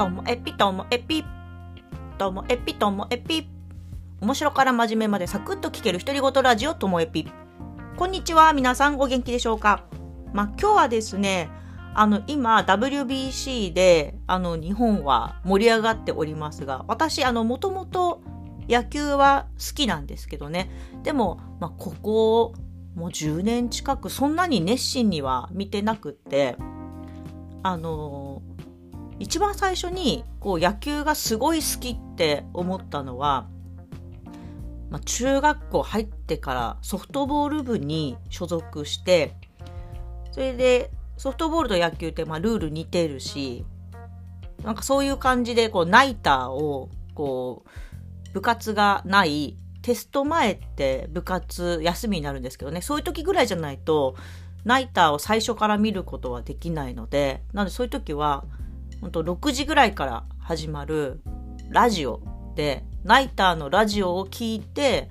ともえぴともえぴともえぴともえぴ面白から真面目までサクッと聞ける独り言ラジオともえぴこんにちは皆さんお元気でしょうか？まあ今日はですねあの今 WBC であの日本は盛り上がっておりますが私あのもともと野球は好きなんですけどね。でも、まあ、ここもう10年近くそんなに熱心には見てなくってあの一番最初にこう野球がすごい好きって思ったのは、まあ、中学校入ってからソフトボール部に所属してそれでソフトボールと野球ってまあルール似てるしなんかそういう感じでこうナイターをこう部活がないテスト前って部活休みになるんですけどね。そういう時ぐらいじゃないとナイターを最初から見ることはできないのでなのでそういう時は本当6時ぐらいから始まるラジオでナイターのラジオを聞いて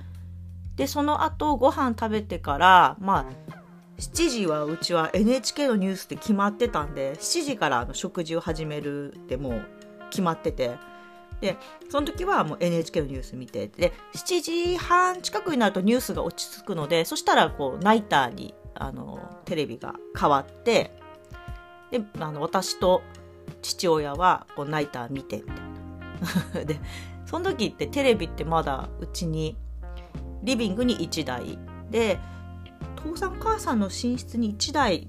でその後ご飯食べてからまあ7時はうちは NHK のニュースって決まってたんで7時からの食事を始めるってもう決まってて。でその時はもう NHK のニュース見て。で7時半近くになるとニュースが落ち着くのでそしたらこうナイターにあのテレビが変わってであの私と父親はこうナイター見てみたいな。でその時ってテレビってまだうちにリビングに1台。で父さん母さんの寝室に1台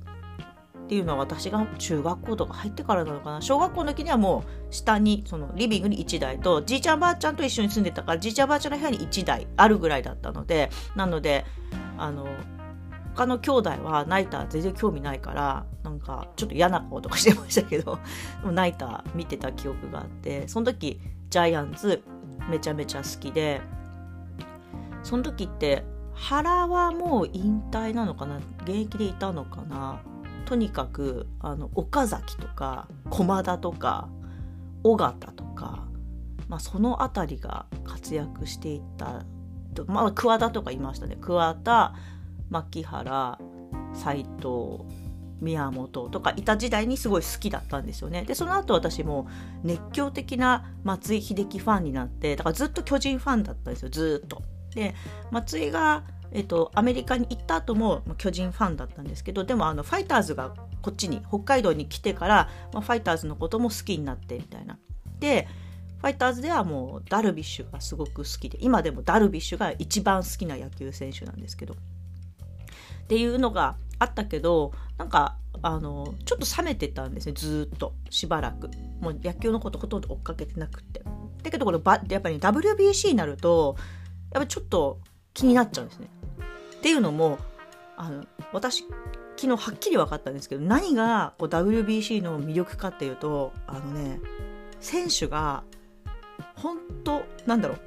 っていうのは私が中学校とか入ってからなのかな。小学校の時にはもう下にそのリビングに1台とじいちゃんばあちゃんと一緒に住んでたからじいちゃんばあちゃんの部屋に1台あるぐらいだったのでなのであの他の兄弟はナイター全然興味ないからなんかちょっと嫌な顔とかしてましたけど でもナイター見てた記憶があってその時ジャイアンツめちゃめちゃ好きでその時って原はもう引退なのかな？現役でいたのかな？とにかくあの岡崎とか駒田とか尾形とか、まあ、その辺りが活躍していたまあ桑田とかいましたね。桑田牧原斎藤宮本とかいた時代にすごい好きだったんですよね。でその後私も熱狂的な松井秀喜ファンになってだからずっと巨人ファンだったんですよずっと。で松井が、えっと、アメリカに行った後も巨人ファンだったんですけどでもあのファイターズがこっちに北海道に来てから、まあ、ファイターズのことも好きになってみたいな。でファイターズではもうダルビッシュがすごく好きで今でもダルビッシュが一番好きな野球選手なんですけどっていうのがあったけどなんかあのちょっと冷めてたんですねずっと。しばらく。もう野球のことほとんど追っかけてなくって。だけどこれやっぱり WBC になるとやっぱちょっと気になっちゃうんですね。っていうのもあの私昨日はっきり分かったんですけど何がこう WBC の魅力かっていうとあのね選手が本当なんだろう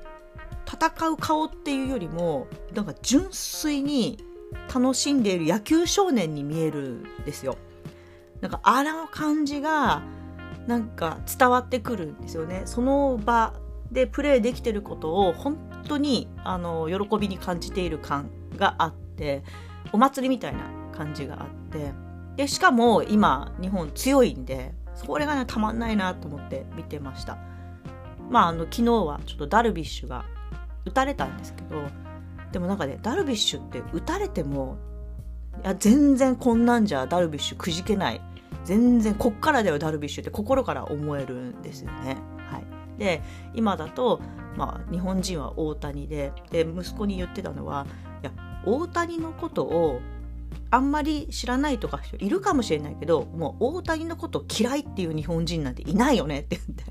戦う顔っていうよりもなんか純粋に楽しんでいる野球少年に見えるんですよ。なんかあの感じがなんか伝わってくるんですよね。その場でプレーできてることを本当にあの喜びに感じている感があってお祭りみたいな感じがあってでしかも今日本強いんでそれがねたまんないなと思って見てましたまああの昨日はちょっとダルビッシュが打たれたんですけどでもなんかねダルビッシュって打たれてもいや全然こんなんじゃダルビッシュくじけない全然こっからだよダルビッシュって心から思えるんですよね。はい、で今だとまあ、日本人は大谷でで息子に言ってたのはいや大谷のことをあんまり知らないとかいるかもしれないけどもう大谷のこと嫌いっていう日本人なんていないよねって言って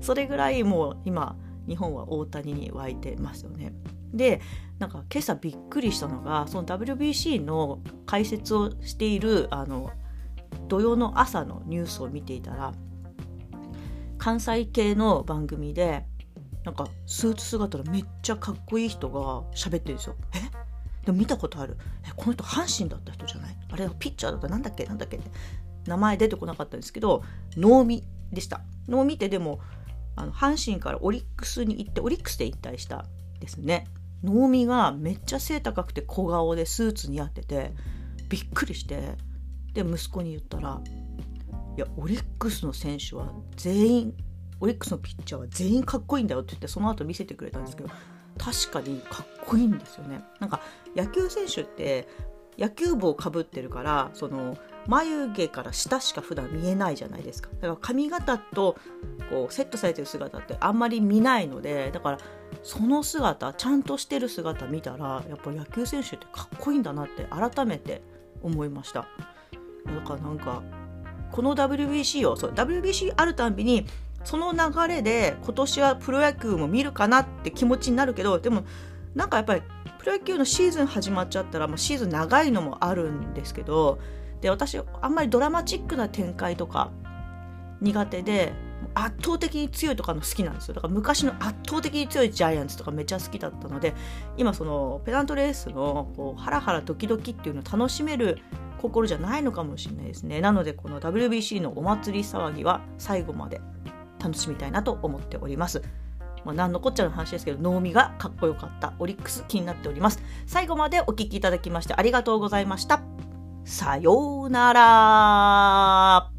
それぐらいもう今日本は大谷に湧いてますよね。でなんか今朝びっくりしたのがその WBC の解説をしているあの土曜の朝のニュースを見ていたら関西系の番組でなんかスーツ姿のめっちゃかっこいい人が喋ってるんですよ。え？でも見たことある。え、この人阪神だった人じゃない？あれピッチャーだった？なんだっけ？なんだっけ？って名前出てこなかったんですけど、能見でした。能見ってでも、あの阪神からオリックスに行って、オリックスで引退したですね。能見がめっちゃ背高くて小顔でスーツ似合ってて、びっくりして、で、息子に言ったら、いや、オリックスの選手は全員オリックスのピッチャーは全員かっこいいんだよって言ってその後見せてくれたんですけど確かにかっこいいんですよね。なんか野球選手って野球帽をかぶってるからその眉毛から下しか普段見えないじゃないですか。だから髪型とこうセットされてる姿ってあんまり見ないのでだからその姿ちゃんとしてる姿見たらやっぱ野球選手ってかっこいいんだなって改めて思いました。だからなんかこの WBC をそう WBC あるたんびにその流れで今年はプロ野球も見るかなって気持ちになるけどでもなんかやっぱりプロ野球のシーズン始まっちゃったらもうシーズン長いのもあるんですけどで私あんまりドラマチックな展開とか苦手で圧倒的に強いとかの好きなんですよ。だから昔の圧倒的に強いジャイアンツとかめちゃ好きだったので今そのペナントレースのこうハラハラドキドキっていうのを楽しめる心じゃないのかもしれないですね。なのでこの WBC のお祭り騒ぎは最後まで楽しみたいなと思っております。まあ、何のこっちゃの話ですけど能見がかっこよかった。オリックス気になっております。最後までお聞きいただきましてありがとうございました。さようなら。